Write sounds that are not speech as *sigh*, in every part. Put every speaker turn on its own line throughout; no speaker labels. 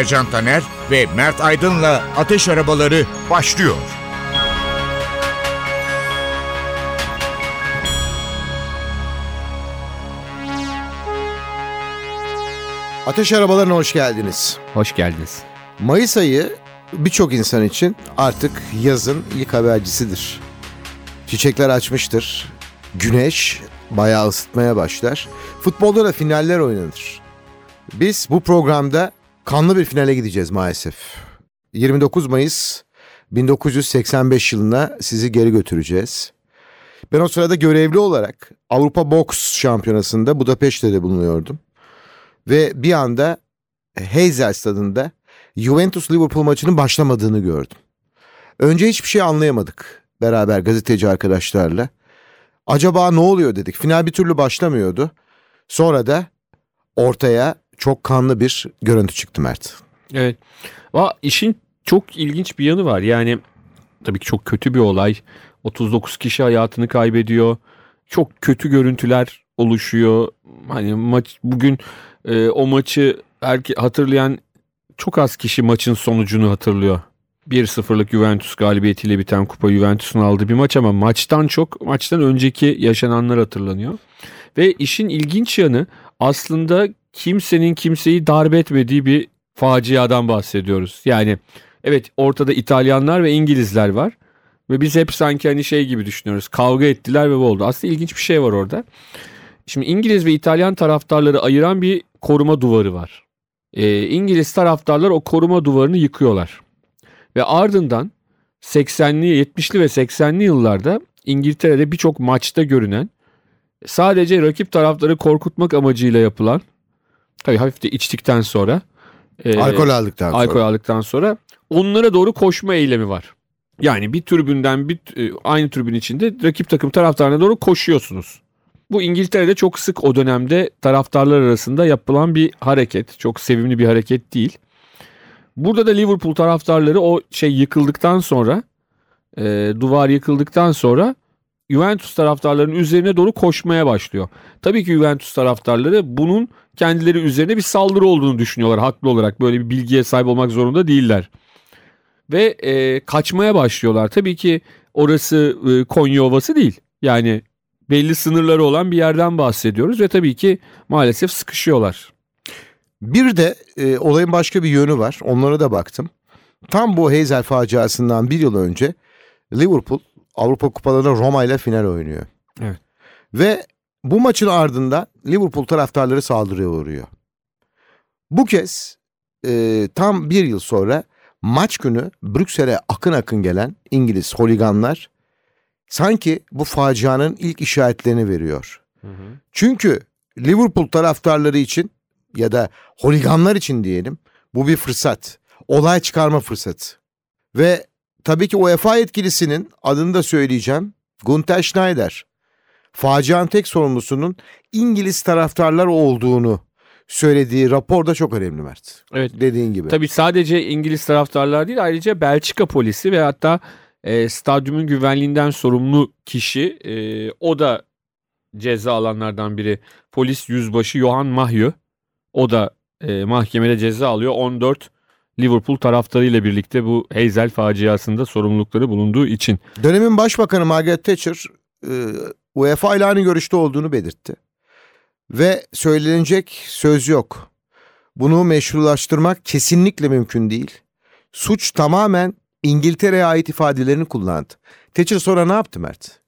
Ercan Taner ve Mert Aydın'la Ateş Arabaları başlıyor.
Ateş Arabalarına hoş geldiniz.
Hoş geldiniz.
Mayıs ayı birçok insan için artık yazın ilk habercisidir. Çiçekler açmıştır. Güneş bayağı ısıtmaya başlar. Futbolda da finaller oynanır. Biz bu programda kanlı bir finale gideceğiz maalesef. 29 Mayıs 1985 yılına sizi geri götüreceğiz. Ben o sırada görevli olarak Avrupa Boks Şampiyonası'nda Budapeşte'de bulunuyordum. Ve bir anda Heysel stadında Juventus Liverpool maçının başlamadığını gördüm. Önce hiçbir şey anlayamadık beraber gazeteci arkadaşlarla. Acaba ne oluyor dedik. Final bir türlü başlamıyordu. Sonra da ortaya çok kanlı bir görüntü çıktı Mert.
Evet. Ama işin çok ilginç bir yanı var. Yani tabii ki çok kötü bir olay. 39 kişi hayatını kaybediyor. Çok kötü görüntüler oluşuyor. Hani maç bugün e, o maçı erke, hatırlayan çok az kişi maçın sonucunu hatırlıyor. 1-0'lık Juventus galibiyetiyle biten kupa Juventus'un aldığı bir maç ama maçtan çok maçtan önceki yaşananlar hatırlanıyor. Ve işin ilginç yanı aslında kimsenin kimseyi darp etmediği bir faciadan bahsediyoruz. Yani evet ortada İtalyanlar ve İngilizler var. Ve biz hep sanki hani şey gibi düşünüyoruz. Kavga ettiler ve bu oldu. Aslında ilginç bir şey var orada. Şimdi İngiliz ve İtalyan taraftarları ayıran bir koruma duvarı var. Ee, İngiliz taraftarlar o koruma duvarını yıkıyorlar. Ve ardından 80'li, 70'li ve 80'li yıllarda İngiltere'de birçok maçta görünen sadece rakip tarafları korkutmak amacıyla yapılan tabii hafif de içtikten sonra
e, alkol aldıktan sonra
alkol aldıktan sonra onlara doğru koşma eylemi var. Yani bir tribünden bir aynı tribün içinde rakip takım taraftarına doğru koşuyorsunuz. Bu İngiltere'de çok sık o dönemde taraftarlar arasında yapılan bir hareket. Çok sevimli bir hareket değil. Burada da Liverpool taraftarları o şey yıkıldıktan sonra e, duvar yıkıldıktan sonra Juventus taraftarlarının üzerine doğru koşmaya başlıyor. Tabii ki Juventus taraftarları bunun kendileri üzerine bir saldırı olduğunu düşünüyorlar haklı olarak. Böyle bir bilgiye sahip olmak zorunda değiller. Ve e, kaçmaya başlıyorlar. Tabii ki orası e, Konya Ovası değil. Yani belli sınırları olan bir yerden bahsediyoruz ve tabii ki maalesef sıkışıyorlar.
Bir de e, olayın başka bir yönü var. Onlara da baktım. Tam bu Hazel faciasından bir yıl önce Liverpool Avrupa Kupalarında Roma ile final oynuyor.
Evet.
Ve bu maçın ardından Liverpool taraftarları saldırıya uğruyor. Bu kez e, tam bir yıl sonra maç günü Brüksel'e akın akın gelen İngiliz holiganlar sanki bu facianın ilk işaretlerini veriyor. Hı hı. Çünkü Liverpool taraftarları için ya da holiganlar için diyelim bu bir fırsat. Olay çıkarma fırsatı. Ve tabii ki UEFA etkilisinin adını da söyleyeceğim. Gunther Schneider. Facianın tek sorumlusunun İngiliz taraftarlar olduğunu söylediği rapor da çok önemli Mert.
Evet.
Dediğin gibi.
Tabii sadece İngiliz taraftarlar değil ayrıca Belçika polisi ve hatta e, stadyumun güvenliğinden sorumlu kişi e, o da ceza alanlardan biri. Polis yüzbaşı Johan Mahyu o da e, mahkemede ceza alıyor. 14 Liverpool taraftarıyla birlikte bu Hazel faciasında sorumlulukları bulunduğu için.
Dönemin başbakanı Margaret Thatcher e, UEFA ile aynı görüşte olduğunu belirtti. Ve söylenecek söz yok. Bunu meşrulaştırmak kesinlikle mümkün değil. Suç tamamen İngiltere'ye ait ifadelerini kullandı. Thatcher sonra ne yaptı Mert?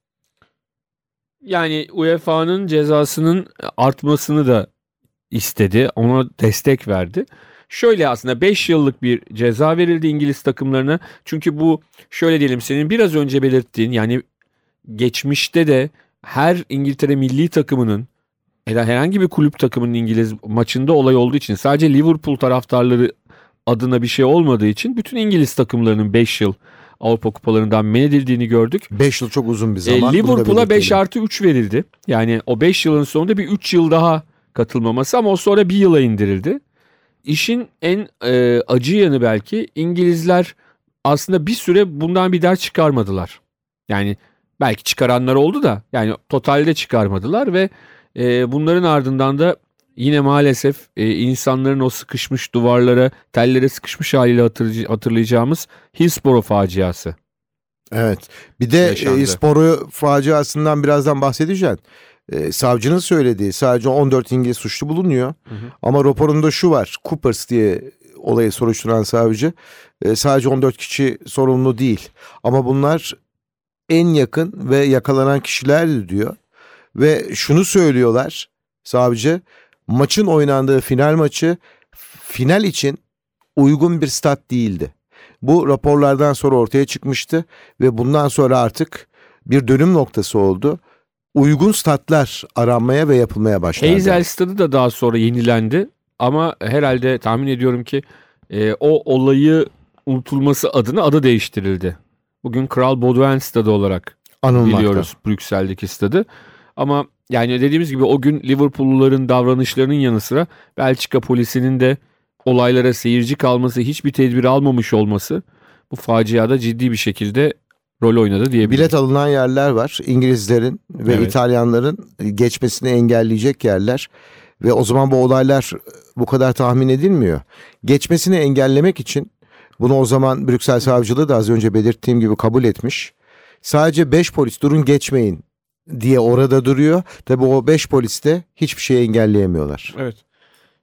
Yani UEFA'nın cezasının artmasını da istedi. Ona destek verdi. Şöyle aslında 5 yıllık bir ceza verildi İngiliz takımlarına. Çünkü bu şöyle diyelim senin biraz önce belirttiğin yani geçmişte de her İngiltere milli takımının herhangi bir kulüp takımının İngiliz maçında olay olduğu için sadece Liverpool taraftarları adına bir şey olmadığı için bütün İngiliz takımlarının 5 yıl Avrupa kupalarından men edildiğini gördük.
5 yıl çok uzun bir
E,
zaman.
Liverpool'a 5 artı 3 verildi. Yani o 5 yılın sonunda bir 3 yıl daha katılmaması ama o sonra bir yıla indirildi. İşin en e, acı yanı belki İngilizler aslında bir süre bundan bir ders çıkarmadılar. Yani belki çıkaranlar oldu da yani totalde çıkarmadılar ve e, bunların ardından da yine maalesef e, insanların o sıkışmış duvarlara, tellere sıkışmış haliyle hatırlay- hatırlayacağımız Hillsborough faciası.
Evet. Bir de
Yaşandı.
e, sporu faciasından birazdan bahsedeceğim. E, savcının söylediği sadece 14 İngiliz suçlu bulunuyor.
Hı hı.
Ama raporunda şu var. Coopers diye olayı soruşturan savcı. e, sadece 14 kişi sorumlu değil. Ama bunlar en yakın ve yakalanan kişilerdi diyor. Ve şunu söylüyorlar savcı. Maçın oynandığı final maçı final için uygun bir stat değildi. Bu raporlardan sonra ortaya çıkmıştı ve bundan sonra artık bir dönüm noktası oldu. Uygun statlar aranmaya ve yapılmaya başlandı.
Hazel Stadı da daha sonra yenilendi ama herhalde tahmin ediyorum ki e, o olayı unutulması adına adı değiştirildi. Bugün Kral Baudouin Stadı olarak
Anılmakta.
biliyoruz Brüksel'deki stadı. Ama yani dediğimiz gibi o gün Liverpoolluların davranışlarının yanı sıra Belçika polisinin de olaylara seyirci kalması, hiçbir tedbir almamış olması bu faciada ciddi bir şekilde rol oynadı diyebiliriz.
Bilet alınan yerler var. İngilizlerin ve
Evet.
İtalyanların geçmesini engelleyecek yerler. Ve o zaman bu olaylar bu kadar tahmin edilmiyor. Geçmesini engellemek için bunu o zaman Brüksel Savcılığı da az önce belirttiğim gibi kabul etmiş. Sadece 5 polis durun geçmeyin diye orada duruyor. Tabii o 5 polis de hiçbir şey engelleyemiyorlar.
Evet.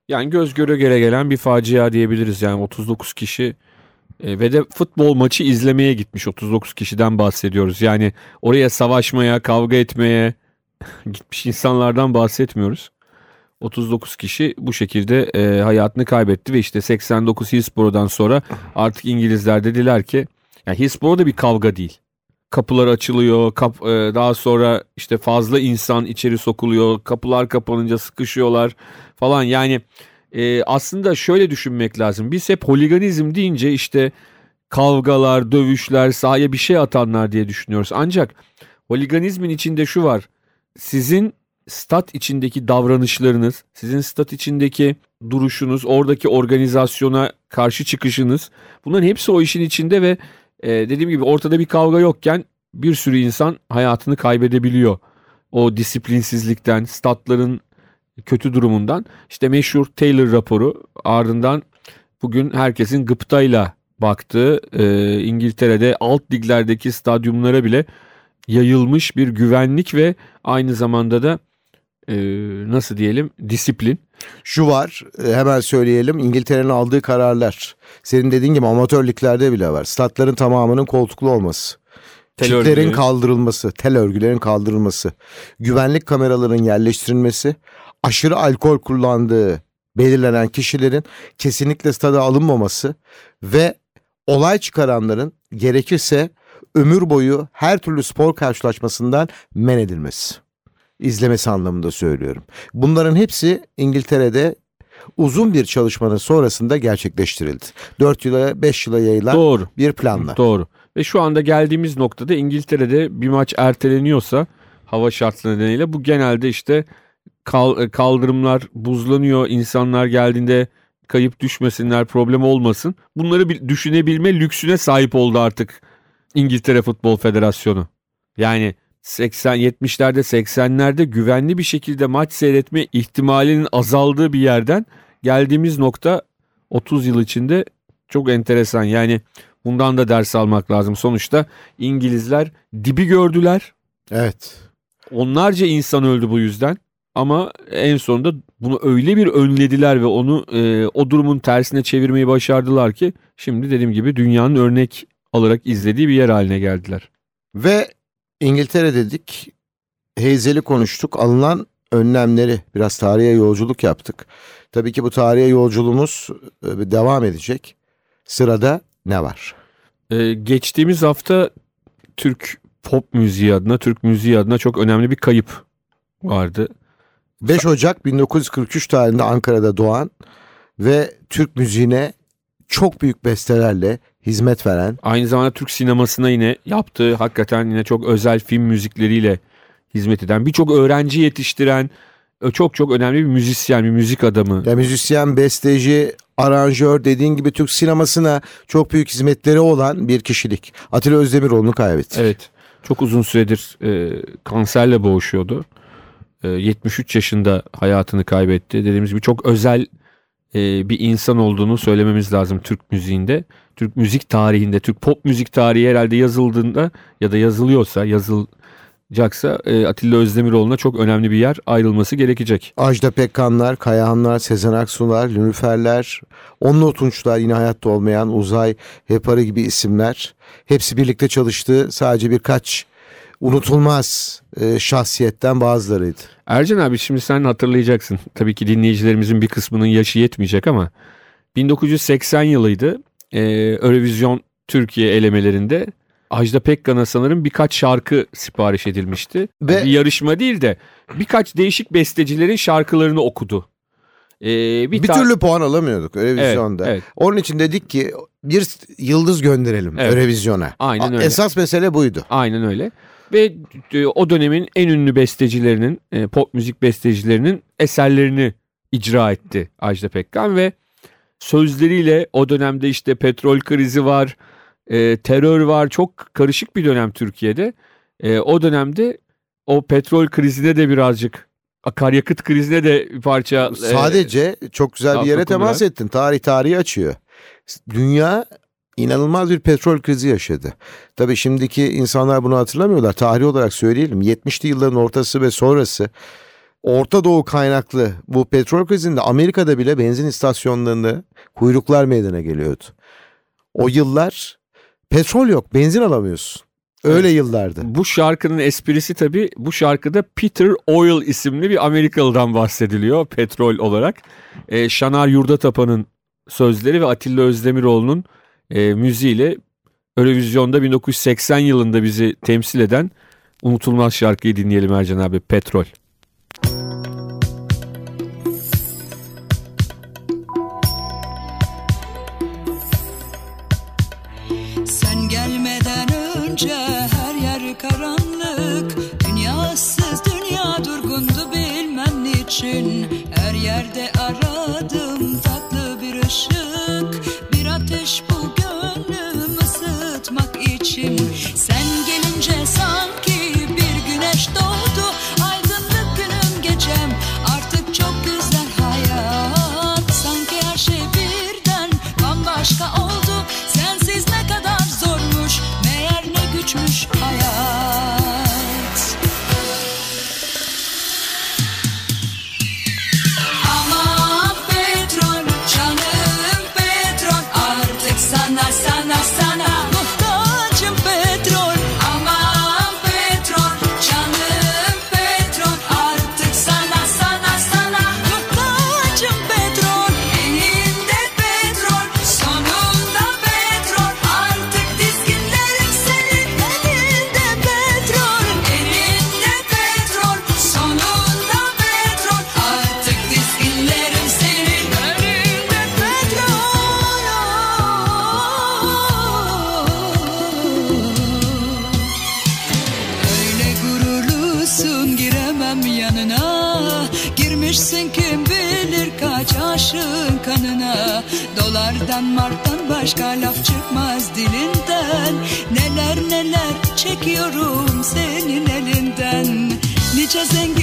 Yani göz göre göre gelen bir facia diyebiliriz. Yani 39 kişi e, ve de futbol maçı izlemeye gitmiş 39 kişiden bahsediyoruz. Yani oraya savaşmaya, kavga etmeye *laughs* gitmiş insanlardan bahsetmiyoruz. 39 kişi bu şekilde e, hayatını kaybetti ve işte 89 Hillsborough'dan sonra artık İngilizler dediler ki yani Hillsborough da bir kavga değil. Kapılar açılıyor, kap, e, daha sonra işte fazla insan içeri sokuluyor, kapılar kapanınca sıkışıyorlar falan. Yani e, aslında şöyle düşünmek lazım. Biz hep holiganizm deyince işte kavgalar, dövüşler, sahaya bir şey atanlar diye düşünüyoruz. Ancak holiganizmin içinde şu var. Sizin stat içindeki davranışlarınız, sizin stat içindeki duruşunuz, oradaki organizasyona karşı çıkışınız bunların hepsi o işin içinde ve e, dediğim gibi ortada bir kavga yokken bir sürü insan hayatını kaybedebiliyor. O disiplinsizlikten, statların kötü durumundan. İşte meşhur Taylor raporu ardından bugün herkesin gıptayla baktığı e, İngiltere'de alt liglerdeki stadyumlara bile yayılmış bir güvenlik ve aynı zamanda da e, nasıl diyelim disiplin.
Şu var e, hemen söyleyelim İngiltere'nin aldığı kararlar. Senin dediğin gibi amatör liglerde bile var. Statların tamamının koltuklu olması.
Örgüleri.
kaldırılması, tel örgülerin kaldırılması, güvenlik kameralarının yerleştirilmesi, aşırı alkol kullandığı belirlenen kişilerin kesinlikle stada alınmaması ve olay çıkaranların gerekirse ömür boyu her türlü spor karşılaşmasından men edilmesi. İzlemesi anlamında söylüyorum. Bunların hepsi İngiltere'de uzun bir çalışmanın sonrasında gerçekleştirildi. 4 yıla 5 yıla yayılan
Doğru.
bir planla.
Doğru. Ve şu anda geldiğimiz noktada İngiltere'de bir maç erteleniyorsa hava şartları nedeniyle bu genelde işte kal- e, kaldırımlar buzlanıyor. insanlar geldiğinde kayıp düşmesinler, problem olmasın. Bunları düşünebilme lüksüne sahip oldu artık İngiltere Futbol Federasyonu. Yani 80 70'lerde 80'lerde güvenli bir şekilde maç seyretme ihtimalinin azaldığı bir yerden geldiğimiz nokta 30 yıl içinde çok enteresan. Yani bundan da ders almak lazım. Sonuçta İngilizler dibi gördüler.
Evet.
Onlarca insan öldü bu yüzden. Ama en sonunda bunu öyle bir önlediler ve onu e, o durumun tersine çevirmeyi başardılar ki şimdi dediğim gibi dünyanın örnek alarak izlediği bir yer haline geldiler.
Ve İngiltere dedik. Hazel'i konuştuk. Alınan önlemleri biraz tarihe yolculuk yaptık. Tabii ki bu tarihe yolculuğumuz e, devam edecek. Sırada ne var?
E, geçtiğimiz hafta Türk pop müziği adına, Türk müziği adına çok önemli bir kayıp vardı.
5 Ocak 1943 tarihinde Ankara'da doğan ve Türk müziğine çok büyük bestelerle hizmet veren.
Aynı zamanda Türk sinemasına yine yaptığı hakikaten yine çok özel film müzikleriyle hizmet eden, birçok öğrenci yetiştiren çok çok önemli bir müzisyen, bir müzik adamı.
Ya müzisyen, besteci, aranjör dediğin gibi Türk sinemasına çok büyük hizmetleri olan bir kişilik. Atilla Özdemiroğlu'nu kaybetti.
Evet. Çok uzun süredir e, kanserle boğuşuyordu. E, 73 yaşında hayatını kaybetti. Dediğimiz gibi çok özel e, bir insan olduğunu söylememiz lazım Türk müziğinde. Türk müzik tarihinde, Türk pop müzik tarihi herhalde yazıldığında ya da yazılıyorsa, yazılacaksa e, Atilla Özdemiroğlu'na çok önemli bir yer ayrılması gerekecek.
Ajda Pekkanlar, Kayahanlar, Sezen Aksu'lar, Lünüferler, Onlu Tunçlar yine hayatta olmayan Uzay, Hepari gibi isimler. Hepsi birlikte çalıştı. Sadece birkaç unutulmaz e, şahsiyetten bazılarıydı.
Ercan abi şimdi sen hatırlayacaksın. Tabii ki dinleyicilerimizin bir kısmının yaşı yetmeyecek ama 1980 yılıydı. Ee, Eurovision Türkiye elemelerinde Ajda Pekkan'a sanırım birkaç şarkı sipariş edilmişti. Ve bir yarışma değil de birkaç değişik bestecilerin şarkılarını okudu.
Ee, bir, bir türlü puan alamıyorduk Eurovision'da. Evet, evet. Onun için dedik ki bir yıldız gönderelim evet. Eurovision'a. Aynen öyle. Esas mesele buydu.
Aynen öyle. Ve e, o dönemin en ünlü bestecilerinin, e, pop müzik bestecilerinin eserlerini icra etti Ajda Pekkan ve sözleriyle o dönemde işte petrol krizi var, e, terör var. Çok karışık bir dönem Türkiye'de. o dönemde o petrol krizine de birazcık akaryakıt krizine de bir parça
sadece e, çok güzel bir yere temas ettin. Tarih tarihi açıyor. Dünya inanılmaz bir petrol krizi yaşadı. Tabii şimdiki insanlar bunu hatırlamıyorlar. Tarih olarak söyleyelim. 70'li yılların ortası ve sonrası Orta Doğu kaynaklı bu petrol krizinde Amerika'da bile benzin istasyonlarında kuyruklar meydana geliyordu. O yıllar petrol yok, benzin alamıyorsun. Öyle evet. yıllardı.
Bu şarkının esprisi tabii bu şarkıda Peter Oil isimli bir Amerikalı'dan bahsediliyor petrol olarak. Ee, Şanar Yurdatapa'nın sözleri ve Atilla Özdemiroğlu'nun e, müziğiyle Eurovizyon'da 1980 yılında bizi temsil eden unutulmaz şarkıyı dinleyelim Ercan abi Petrol. Sen gelmeden önce her yer karanlık Dünyasız dünya durgundu bilmem niçin Her yerde başka laf çıkmaz dilinden. Neler neler çekiyorum senin elinden. Nice zengin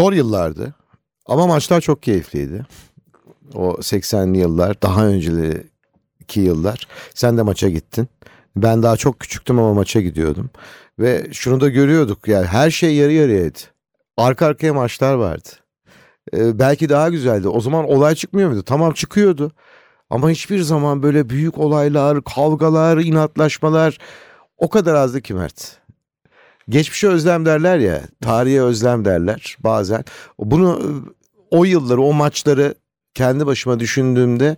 Zor yıllardı ama maçlar çok keyifliydi. O 80'li yıllar, daha önceki yıllar. Sen de maça gittin. Ben daha çok küçüktüm ama maça gidiyordum. Ve şunu da görüyorduk yani her şey yarı yarıyaydı. Arka arkaya maçlar vardı. Ee, belki daha güzeldi. O zaman olay çıkmıyor muydu? Tamam çıkıyordu. Ama hiçbir zaman böyle büyük olaylar, kavgalar, inatlaşmalar o kadar azdı ki Mert. Geçmişe özlem derler ya, tarihe özlem derler bazen. Bunu o yılları, o maçları kendi başıma düşündüğümde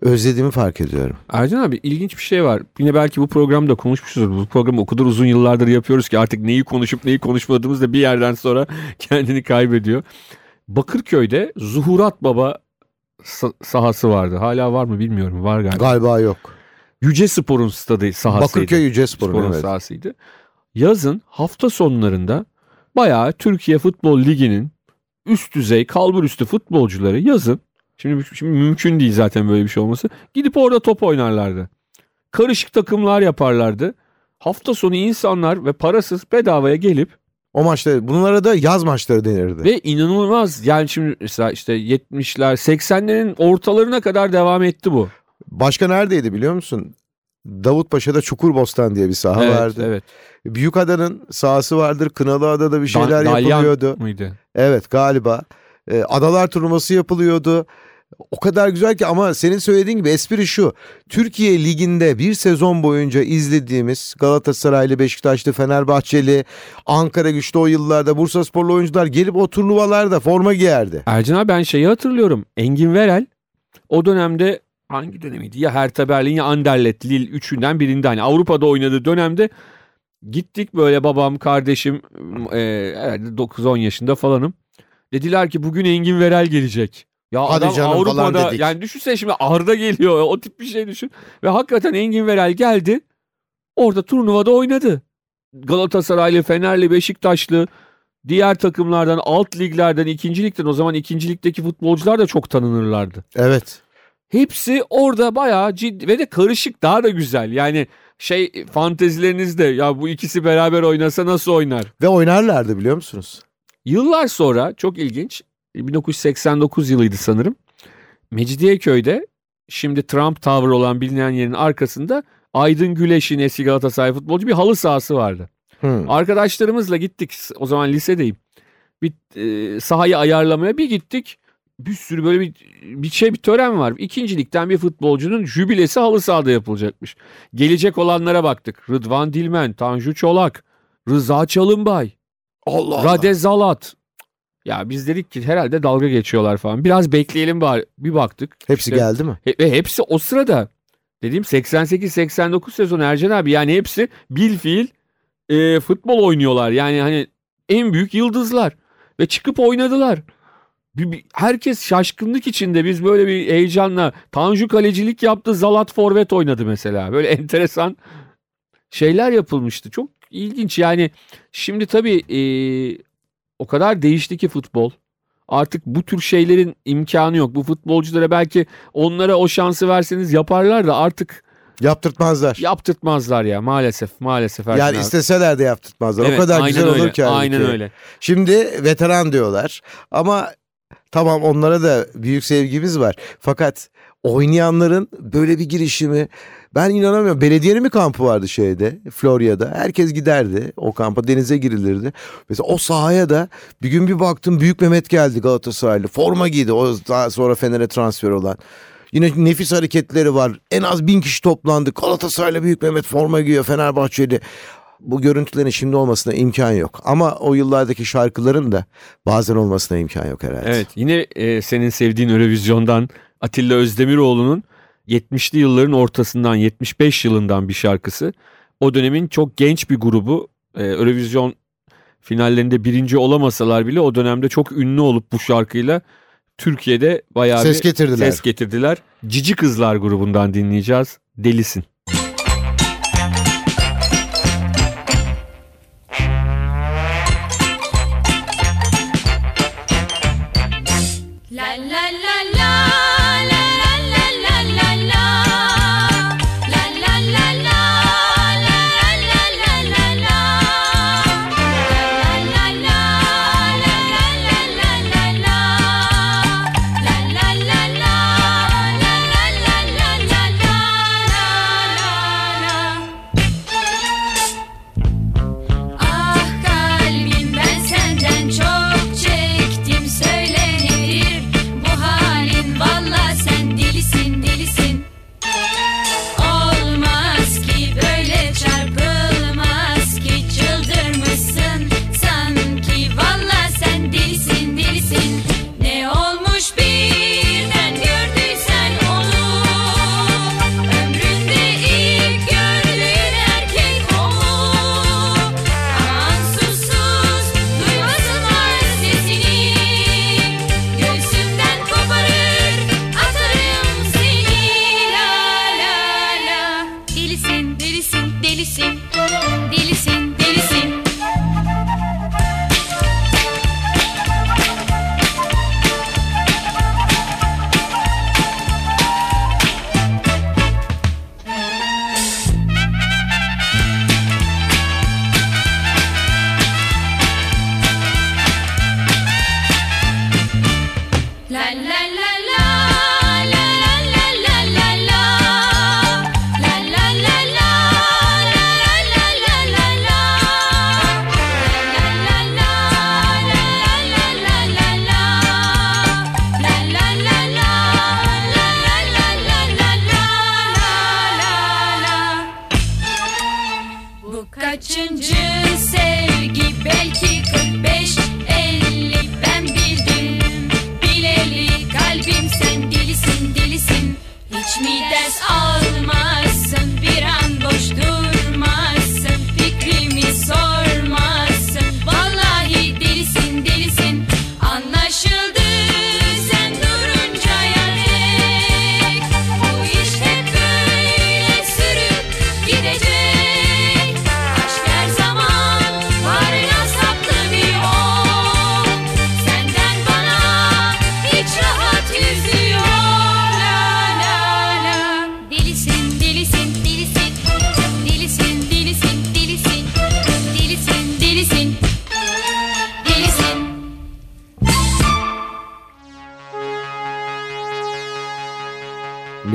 özlediğimi fark ediyorum.
Ercan abi ilginç bir şey var. Yine belki bu programda konuşmuşuzdur. Bu programı o kadar uzun yıllardır yapıyoruz ki artık neyi konuşup neyi konuşmadığımız da bir yerden sonra *laughs* kendini kaybediyor. Bakırköy'de Zuhurat Baba sahası vardı. Hala var mı bilmiyorum. Var galiba.
Galiba yok.
Yüce Spor'un stadı sahasıydı.
Bakırköy Yüce Spor'un,
Spor'un
evet.
sahasıydı. Yazın hafta sonlarında bayağı Türkiye Futbol Ligi'nin üst düzey kalbur üstü futbolcuları yazın Şimdi, şimdi mümkün değil zaten böyle bir şey olması. Gidip orada top oynarlardı. Karışık takımlar yaparlardı. Hafta sonu insanlar ve parasız bedavaya gelip
o maçları bunlara da yaz maçları denirdi.
Ve inanılmaz yani şimdi mesela işte 70'ler 80'lerin ortalarına kadar devam etti bu.
Başka neredeydi biliyor musun? Davutpaşa'da Çukurbostan diye bir saha
evet,
vardı.
Evet.
Büyükada'nın sahası vardır. Kınalıada'da bir şeyler
da-
yapılıyordu.
mıydı?
Evet galiba. Ee, adalar turnuvası yapılıyordu. O kadar güzel ki ama senin söylediğin gibi espri şu. Türkiye Ligi'nde bir sezon boyunca izlediğimiz Galatasaraylı, Beşiktaşlı, Fenerbahçeli, Ankara güçlü o yıllarda Bursa sporlu oyuncular gelip o turnuvalarda forma giyerdi.
Ercan abi ben şeyi hatırlıyorum. Engin Verel o dönemde hangi dönemiydi? Ya Hertha Berlin ya Anderlecht Lille üçünden birinde hani Avrupa'da oynadığı dönemde gittik böyle babam kardeşim e, herhalde 9-10 yaşında falanım. Dediler ki bugün Engin Verel gelecek. Ya
Hadi
adam
canım falan
Avrupa'da yani düşünsene şimdi Arda geliyor o tip bir şey düşün. Ve hakikaten Engin Verel geldi. Orada turnuvada oynadı. Galatasaraylı, Fenerli, Beşiktaşlı diğer takımlardan, alt liglerden, ikinci ligden o zaman ikinci ligdeki futbolcular da çok tanınırlardı.
Evet.
Hepsi orada bayağı ciddi ve de karışık daha da güzel. Yani şey fantezilerinizde ya bu ikisi beraber oynasa nasıl oynar?
Ve oynarlardı biliyor musunuz?
Yıllar sonra çok ilginç 1989 yılıydı sanırım. Mecidiyeköy'de şimdi Trump Tower olan bilinen yerin arkasında Aydın Güleş'in eski Galatasaray futbolcu bir halı sahası vardı.
Hmm.
Arkadaşlarımızla gittik o zaman lisedeyim. Bir e, sahayı ayarlamaya bir gittik. Bir sürü böyle bir, bir şey bir tören var. İkincilikten bir futbolcunun jübilesi halı sahada yapılacakmış. Gelecek olanlara baktık. Rıdvan Dilmen, Tanju Çolak, Rıza Çalınbay,
Allah Allah.
Rade Zalat. Ya biz dedik ki herhalde dalga geçiyorlar falan. Biraz bekleyelim bari. Bir baktık.
Hepsi
İşte-
geldi mi?
He- Ve hepsi o sırada dediğim 88-89 sezon Ercan abi yani hepsi bil fiil e, futbol oynuyorlar. Yani hani en büyük yıldızlar ve çıkıp oynadılar. Bir, bir- herkes şaşkınlık içinde biz böyle bir heyecanla Tanju kalecilik yaptı Zalat forvet oynadı mesela. Böyle *laughs* enteresan şeyler yapılmıştı. Çok ilginç yani şimdi tabii e, o kadar değişti ki futbol. Artık bu tür şeylerin imkanı yok. Bu futbolculara belki onlara o şansı verseniz yaparlar da artık
Yaptırtmazlar.
yaptırtmazlar ya maalesef maalesef. Ercan
yani
abi.
isteseler de yaptırtmazlar.
Evet,
o kadar güzel
öyle,
olur ki.
Aynen
halbuki.
öyle.
Şimdi veteran diyorlar ama tamam onlara da büyük sevgimiz var. Fakat oynayanların böyle bir girişimi ben inanamıyorum. Belediyenin mi kampı vardı şeyde Florya'da. Herkes giderdi o kampa denize girilirdi. Mesela o sahaya da bir gün bir baktım Büyük Mehmet geldi Galatasaraylı. Forma giydi o daha sonra Fener'e transfer olan. Yine nefis hareketleri var. En az bin kişi toplandı. Galatasaraylı Büyük Mehmet forma giyiyor Fenerbahçeli. Bu görüntülerin şimdi olmasına imkan yok. Ama o yıllardaki şarkıların da bazen olmasına imkan yok herhalde.
Evet yine e, senin sevdiğin Eurovizyon'dan Atilla Özdemiroğlu'nun 70'li yılların ortasından 75 yılından bir şarkısı. O dönemin çok genç bir grubu e, Eurovizyon finallerinde birinci olamasalar bile o dönemde çok ünlü olup bu şarkıyla Türkiye'de bayağı
Ses
bir
getirdiler.
ses getirdiler. Cici Kızlar grubundan dinleyeceğiz. Delisin.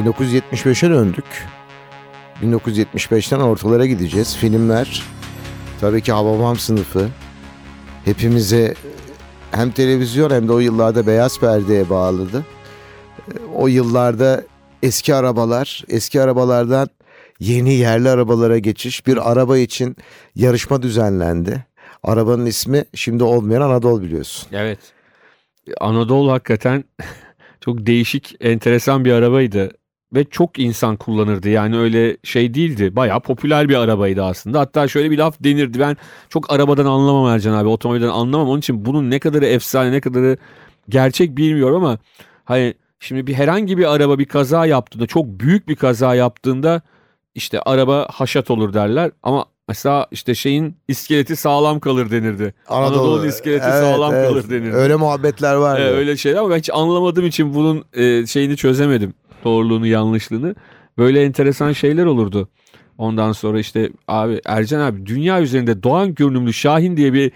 1975'e döndük. 1975'ten ortalara gideceğiz. Filmler tabii ki Hababam sınıfı. Hepimize hem televizyon hem de o yıllarda beyaz perdeye bağladı. O yıllarda eski arabalar, eski arabalardan yeni yerli arabalara geçiş. Bir araba için yarışma düzenlendi. Arabanın ismi şimdi olmayan Anadolu biliyorsun.
Evet. Anadolu hakikaten *laughs* çok değişik, enteresan bir arabaydı. Ve çok insan kullanırdı. Yani öyle şey değildi. Bayağı popüler bir arabaydı aslında. Hatta şöyle bir laf denirdi. Ben çok arabadan anlamam Ercan abi. Otomobilden anlamam. Onun için bunun ne kadarı efsane, ne kadarı gerçek bilmiyorum ama hani şimdi bir herhangi bir araba bir kaza yaptığında, çok büyük bir kaza yaptığında işte araba haşat olur derler. Ama mesela işte şeyin iskeleti sağlam kalır denirdi. Anadolu'nun iskeleti
Evet,
sağlam
evet.
kalır denirdi.
Öyle muhabbetler var.
Ee, öyle şeyler ama ben hiç anlamadığım için bunun e, şeyini çözemedim. Doğruluğunu, yanlışlığını. Böyle enteresan şeyler olurdu. Ondan sonra işte abi Ercan abi dünya üzerinde Doğan görünümlü Şahin diye bir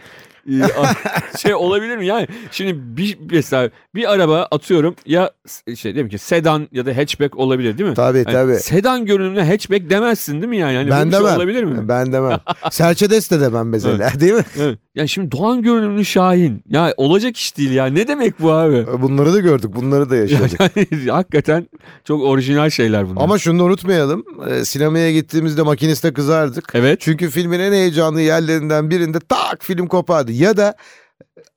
*laughs* şey olabilir mi? Yani şimdi bir mesela bir araba atıyorum ya şey diyelim ki sedan ya da hatchback olabilir değil mi?
Tabii
Yani
tabii.
Sedan görünümlü hatchback demezsin değil mi yani? yani
ben
şey
demem.
olabilir mi?
Ben demem. *laughs* Serçedes de demem mesela değil mi?
Evet. Ya şimdi Doğan görünümlü Şahin. Ya olacak iş değil ya. Ne demek bu abi?
Bunları da gördük, bunları da yaşadık. *laughs*
Yani hakikaten çok orijinal şeyler bunlar.
Ama şunu unutmayalım. e, Sinemaya gittiğimizde makiniste kızardık.
evet.
Çünkü filmin en heyecanlı yerlerinden birinde tak film kopardı. Ya da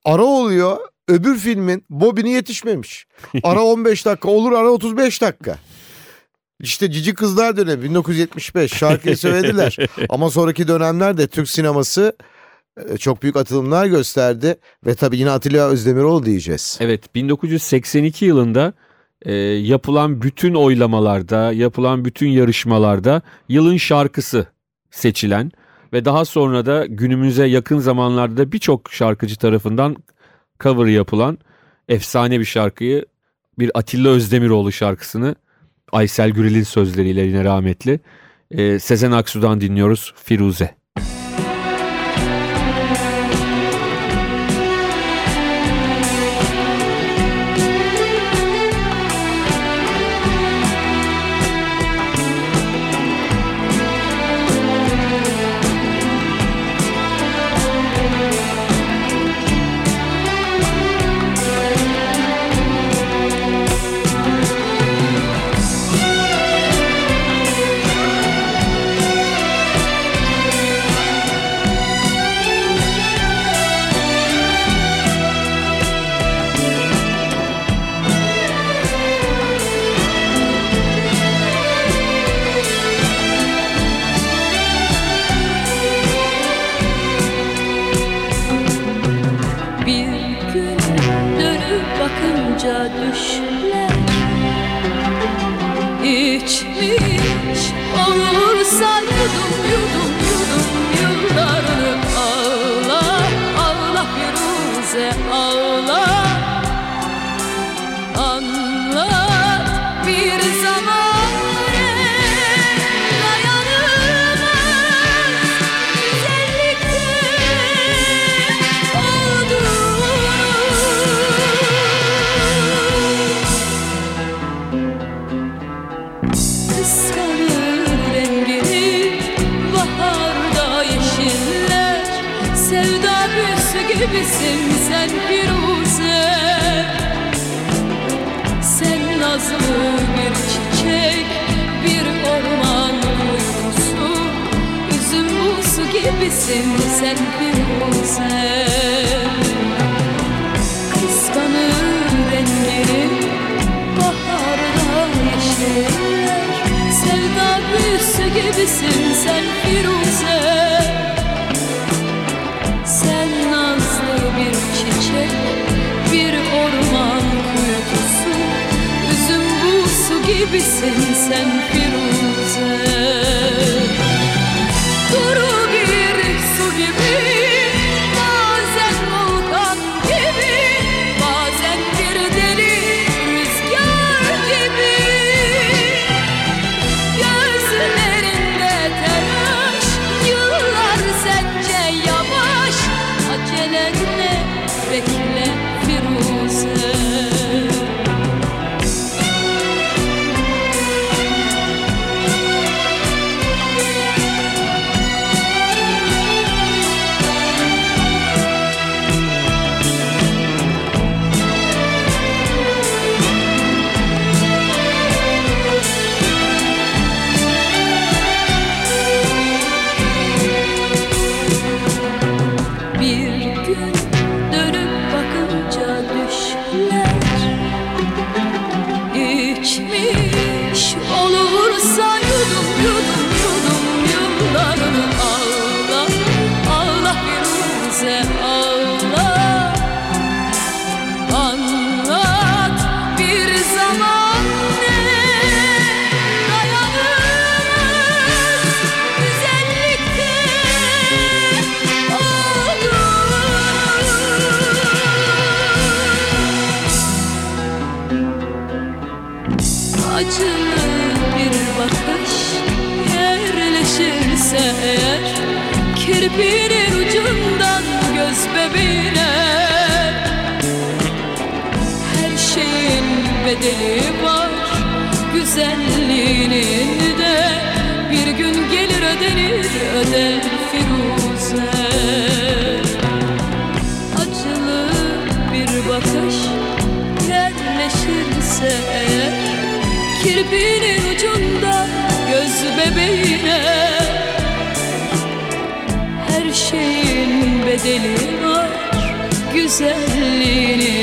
ara oluyor öbür filmin bobini yetişmemiş. Ara *laughs* 15 dakika olur ara 35 dakika. İşte Cici Kızlar dönemi 1975 şarkıyı söylediler. *laughs* Ama sonraki dönemlerde Türk sineması e, çok büyük atılımlar gösterdi. Ve tabii yine Atilla Özdemiroğlu diyeceğiz.
Evet 1982 yılında e, yapılan bütün oylamalarda, yapılan bütün yarışmalarda yılın şarkısı seçilen ve daha sonra da günümüze yakın zamanlarda da birçok şarkıcı tarafından cover yapılan efsane bir şarkıyı bir Atilla Özdemiroğlu şarkısını Aysel Gürel'in sözleriyle yine rahmetli Sezen Aksu'dan dinliyoruz Firuze.
Gibisin sen Firuze. Sen nazlı bir çiçek Bir orman kuytusu Üzüm buğusu gibisin sen Firuze Firuze Acılı bir bakış yerleşirse eğer Kirpinin ucunda göz bebeğine. Her şeyin bedeli var Güzelliğini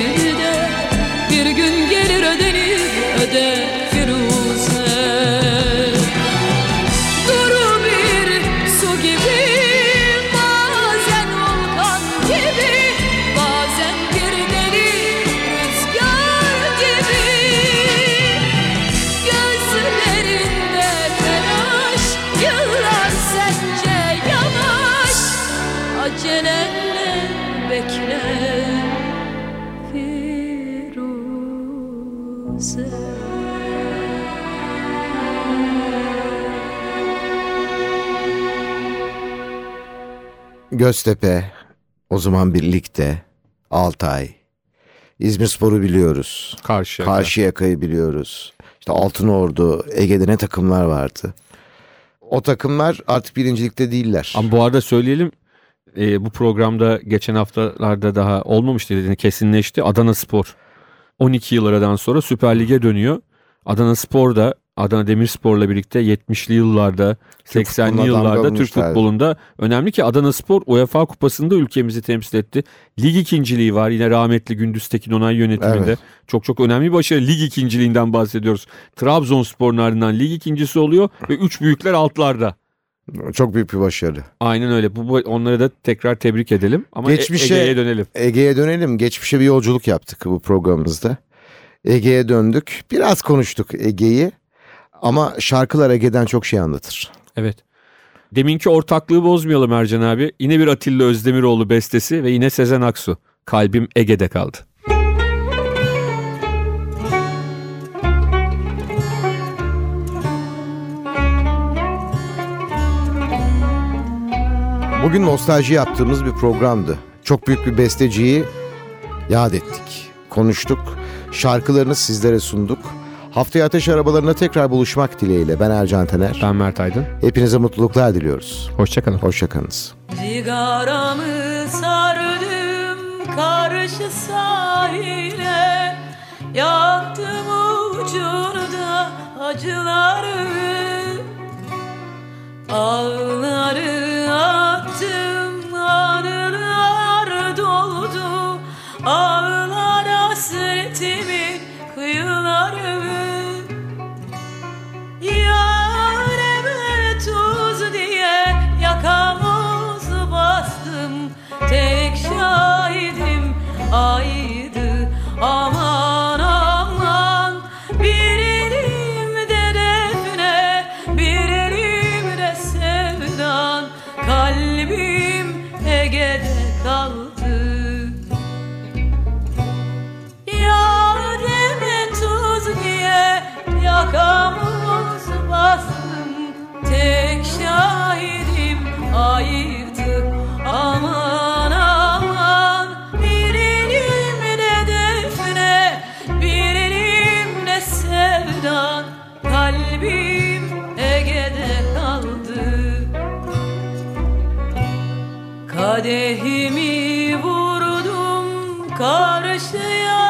Göztepe, o zaman birlikte, Altay, İzmir Spor'u biliyoruz.
Karşı.
Karşıyaka'yı biliyoruz. İşte Altınordu, Ege'de ne takımlar vardı. O takımlar artık birincilikte değiller.
Ama bu arada söyleyelim e, bu programda geçen haftalarda daha olmamıştı dediğini kesinleşti. Adana Spor 12 yıl aradan sonra Süper Lig'e dönüyor. Adana Spor da Adana Demirspor'la birlikte 70'li yıllarda, 80'li
futboluna
yıllarda Türk futbolunda önemli ki Adana Spor UEFA Kupası'nda ülkemizi temsil etti. Lig ikinciliği var yine rahmetli Gündüz Tekin Onay yönetiminde.
Evet.
Çok çok önemli bir başarı. Lig ikinciliğinden bahsediyoruz. Trabzonspor'un ardından lig ikincisi oluyor ve üç büyükler altlarda.
Çok büyük bir başarı.
Aynen öyle. Bu, bu onları da tekrar tebrik edelim. Ama E-
Geçmişe-
Ege'ye dönelim.
Ege'ye dönelim. Geçmişe bir yolculuk yaptık bu programımızda. Ege'ye döndük. Biraz konuştuk Ege'yi. Ama şarkılar Ege'den çok şey anlatır.
Evet. Deminki ortaklığı bozmayalım Ercan abi. Yine bir Atilla Özdemiroğlu bestesi ve yine Sezen Aksu. Kalbim Ege'de kaldı.
Bugün nostalji yaptığımız bir programdı. Çok büyük bir besteciyi yad ettik. Konuştuk. Şarkılarını sizlere sunduk. Haftaya ateş arabalarına tekrar buluşmak dileğiyle. Ben Ercan Taner.
Ben Mert Aydın.
Hepinize mutluluklar diliyoruz.
Hoşçakalın.
Hoşçakalınız.
Sigaramı sardım karşı sahile Yaktım ucunda acıları Kadehimi vurdum karşıya.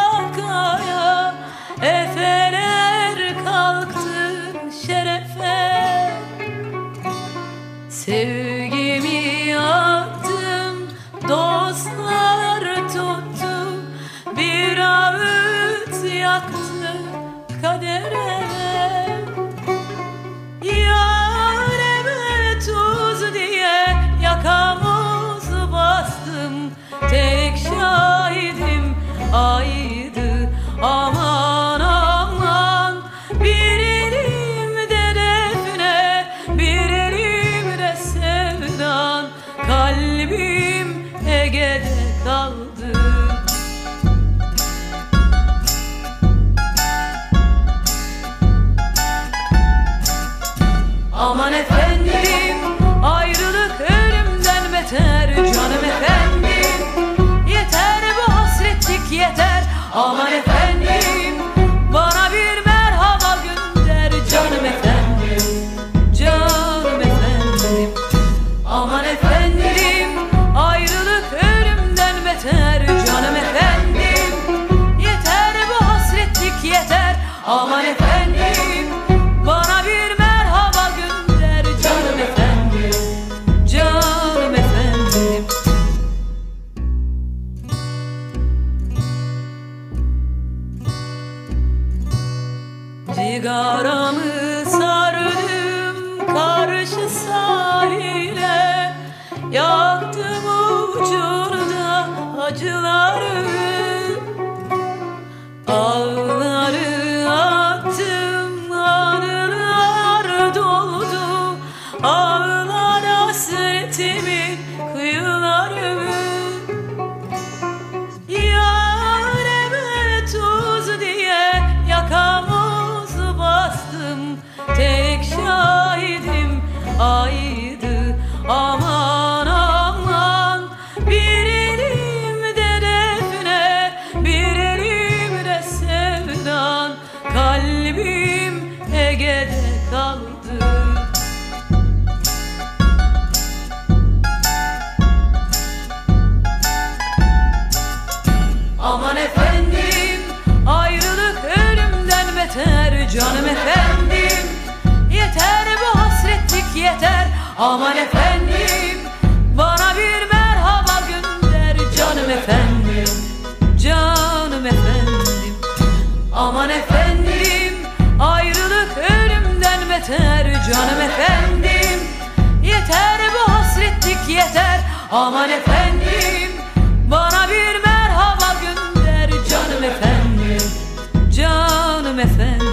Aman efendim bana bir merhaba gönder Canım efendim, canım efendim. Aman efendim ayrılık ölümden beter Canım efendim. Yeter bu hasretlik yeter. Aman efendim bana bir merhaba gönder Canım efendim, canım efendim.